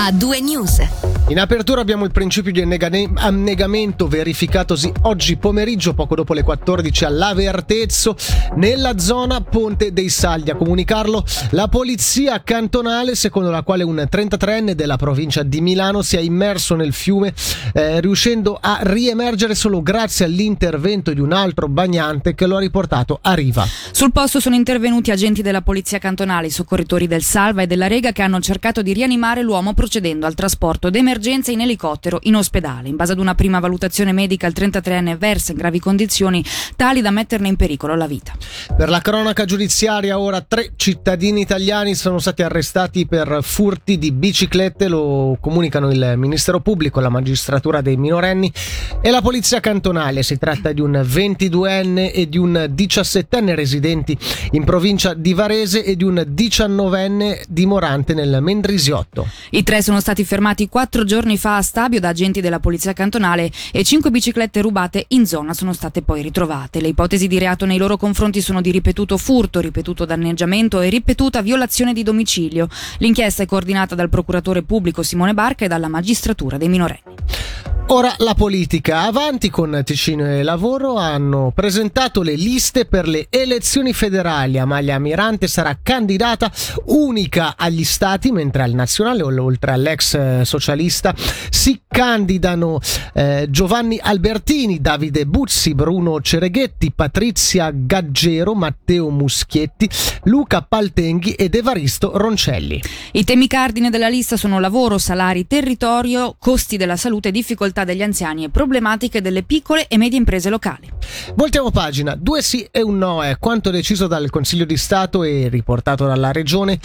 a due news. In apertura abbiamo il principio di annegamento verificatosi oggi pomeriggio, poco dopo le 14 all'Ave Artezzo, nella zona Ponte dei Saldi. A comunicarlo la polizia cantonale, secondo la quale un 33enne della provincia di Milano si è immerso nel fiume, eh, riuscendo a riemergere solo grazie all'intervento di un altro bagnante che lo ha riportato a riva. Sul posto sono intervenuti agenti della polizia cantonale, i soccorritori del Salva e della Rega che hanno cercato di rianimare l'uomo procedendo al trasporto d'emergenza emergenza in elicottero in ospedale. In base ad una prima valutazione medica, il 33enne versa in gravi condizioni tali da metterne in pericolo la vita. Per la cronaca giudiziaria, ora tre cittadini italiani sono stati arrestati per furti di biciclette, lo comunicano il Ministero Pubblico, la magistratura dei minorenni e la polizia cantonale. Si tratta di un 22enne e di un 17enne residenti in provincia di Varese e di un 19enne dimorante nel Mendrisiotto. I tre sono stati fermati quattro giorni fa a Stabio da agenti della polizia cantonale e cinque biciclette rubate in zona sono state poi ritrovate. Le ipotesi di reato nei loro confronti sono di ripetuto furto, ripetuto danneggiamento e ripetuta violazione di domicilio. L'inchiesta è coordinata dal procuratore pubblico Simone Barca e dalla magistratura dei minorenni. Ora la politica. Avanti con Ticino e Lavoro hanno presentato le liste per le elezioni federali. Amalia Mirante sarà candidata unica agli stati, mentre al nazionale, oltre all'ex eh, socialista, si candidano eh, Giovanni Albertini, Davide Buzzi, Bruno Cereghetti, Patrizia Gaggero, Matteo Muschietti, Luca Paltenghi ed Evaristo Roncelli. I temi cardine della lista sono lavoro, salari, territorio, costi della salute e difficoltà mobilità degli anziani e problematiche delle piccole e medie imprese locali. Voltiamo pagina, due sì e un no è quanto deciso dal Consiglio di Stato e riportato dalla Regione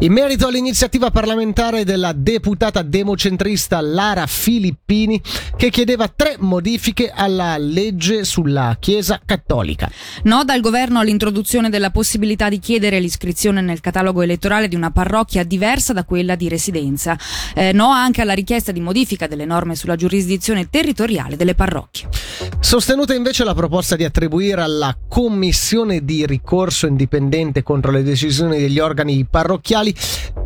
in merito all'iniziativa parlamentare della deputata democentrista Lara Filippini che chiedeva tre modifiche alla legge sulla Chiesa Cattolica. No dal governo all'introduzione della possibilità di chiedere l'iscrizione nel catalogo elettorale di una parrocchia diversa da quella di residenza. Eh, no anche alla richiesta di modifica delle norme sulla giurisdizione territoriale delle parrocchie. Sostenuta invece la proposta di attribuire alla Commissione di ricorso indipendente contro le decisioni degli organi parrocchiali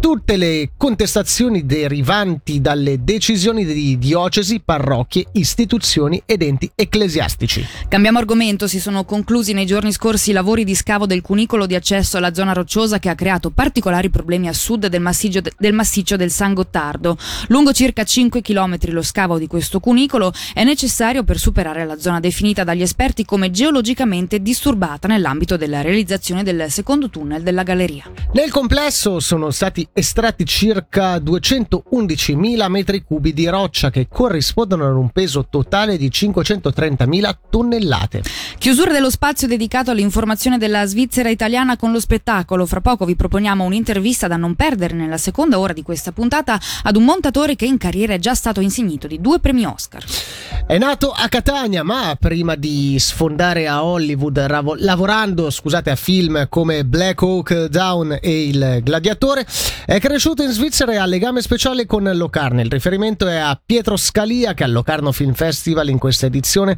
tutte le contestazioni derivanti dalle decisioni di diocesi, parrocchie, istituzioni ed enti ecclesiastici. Cambiamo argomento, si sono conclusi nei giorni scorsi i lavori di scavo del cunicolo di accesso alla zona rocciosa che ha creato particolari problemi a sud del massiccio, del, massiccio del San Gottardo. Lungo circa 5 km lo scavo di questo cunicolo è necessario per superare la zona definita dagli esperti come geologicamente disturbata nell'ambito della realizzazione del secondo tunnel della galleria. Nel complesso sono stati estratti circa 211.000 metri cubi di roccia che corrispondono ad un peso totale di 530.000 tonnellate. Chiusura dello spazio dedicato all'informazione della Svizzera italiana con lo spettacolo. Fra poco vi proponiamo un'intervista da non perdere nella seconda ora di questa puntata ad un montatore che in carriera è già stato insignito di due premi Oscar. È nato a Catania, ma prima di sfondare a Hollywood lavorando, scusate, a film come Black Hawk Down e Il Gladiatore, è cresciuto in Svizzera e ha legame speciale con Locarno. Il riferimento è a Pietro Scalia che al Locarno Film Festival in questa edizione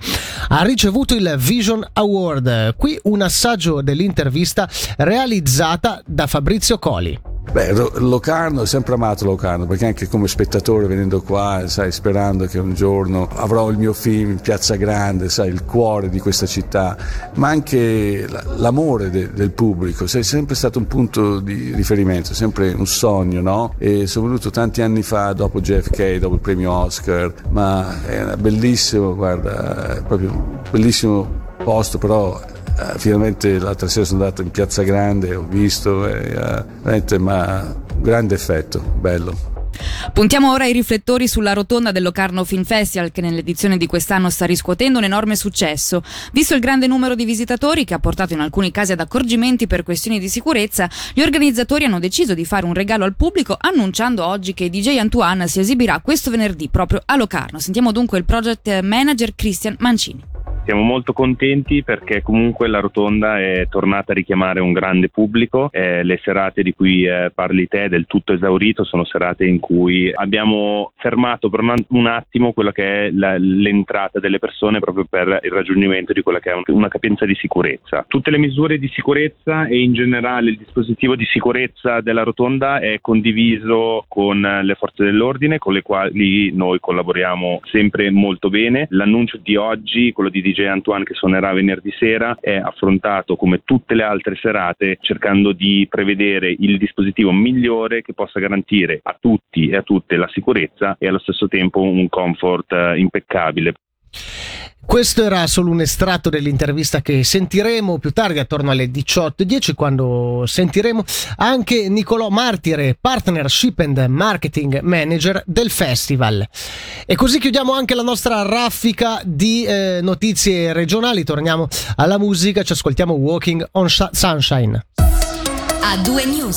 ha ricevuto il Vision Award. Qui un assaggio dell'intervista realizzata da Fabrizio Coli. Beh, Locarno, ho sempre amato Locarno perché anche come spettatore venendo qua, sai, sperando che un giorno avrò il mio film in Piazza Grande, sai, il cuore di questa città, ma anche l'amore de, del pubblico, sei sempre stato un punto di riferimento, sempre un sogno, no? E sono venuto tanti anni fa dopo JFK, dopo il premio Oscar, ma è bellissimo, guarda, è proprio un bellissimo posto, però finalmente l'altra sera sono andato in Piazza Grande, ho visto, eh, veramente ma grande effetto, bello. Puntiamo ora i riflettori sulla rotonda del Locarno Film Festival che nell'edizione di quest'anno sta riscuotendo un enorme successo. Visto il grande numero di visitatori che ha portato in alcuni casi ad accorgimenti per questioni di sicurezza, gli organizzatori hanno deciso di fare un regalo al pubblico annunciando oggi che DJ Antoine si esibirà questo venerdì proprio a Locarno. Sentiamo dunque il project manager Christian Mancini. Siamo molto contenti perché comunque la rotonda è tornata a richiamare un grande pubblico. Eh, le serate di cui eh, parli te del tutto esaurito sono serate in cui abbiamo fermato per un attimo quella che è la, l'entrata delle persone proprio per il raggiungimento di quella che è una capienza di sicurezza. Tutte le misure di sicurezza e in generale il dispositivo di sicurezza della rotonda è condiviso con le forze dell'ordine con le quali noi collaboriamo sempre molto bene. L'annuncio di oggi, quello di DJ Antoine che suonerà venerdì sera, è affrontato come tutte le altre serate cercando di prevedere il dispositivo migliore che possa garantire a tutti e a tutte la sicurezza e allo stesso tempo un comfort eh, impeccabile. Questo era solo un estratto dell'intervista che sentiremo più tardi, attorno alle 18.10, quando sentiremo anche Nicolò Martire, Partnership and Marketing Manager del festival. E così chiudiamo anche la nostra raffica di eh, notizie regionali. Torniamo alla musica, ci ascoltiamo Walking on Sunshine. A due news.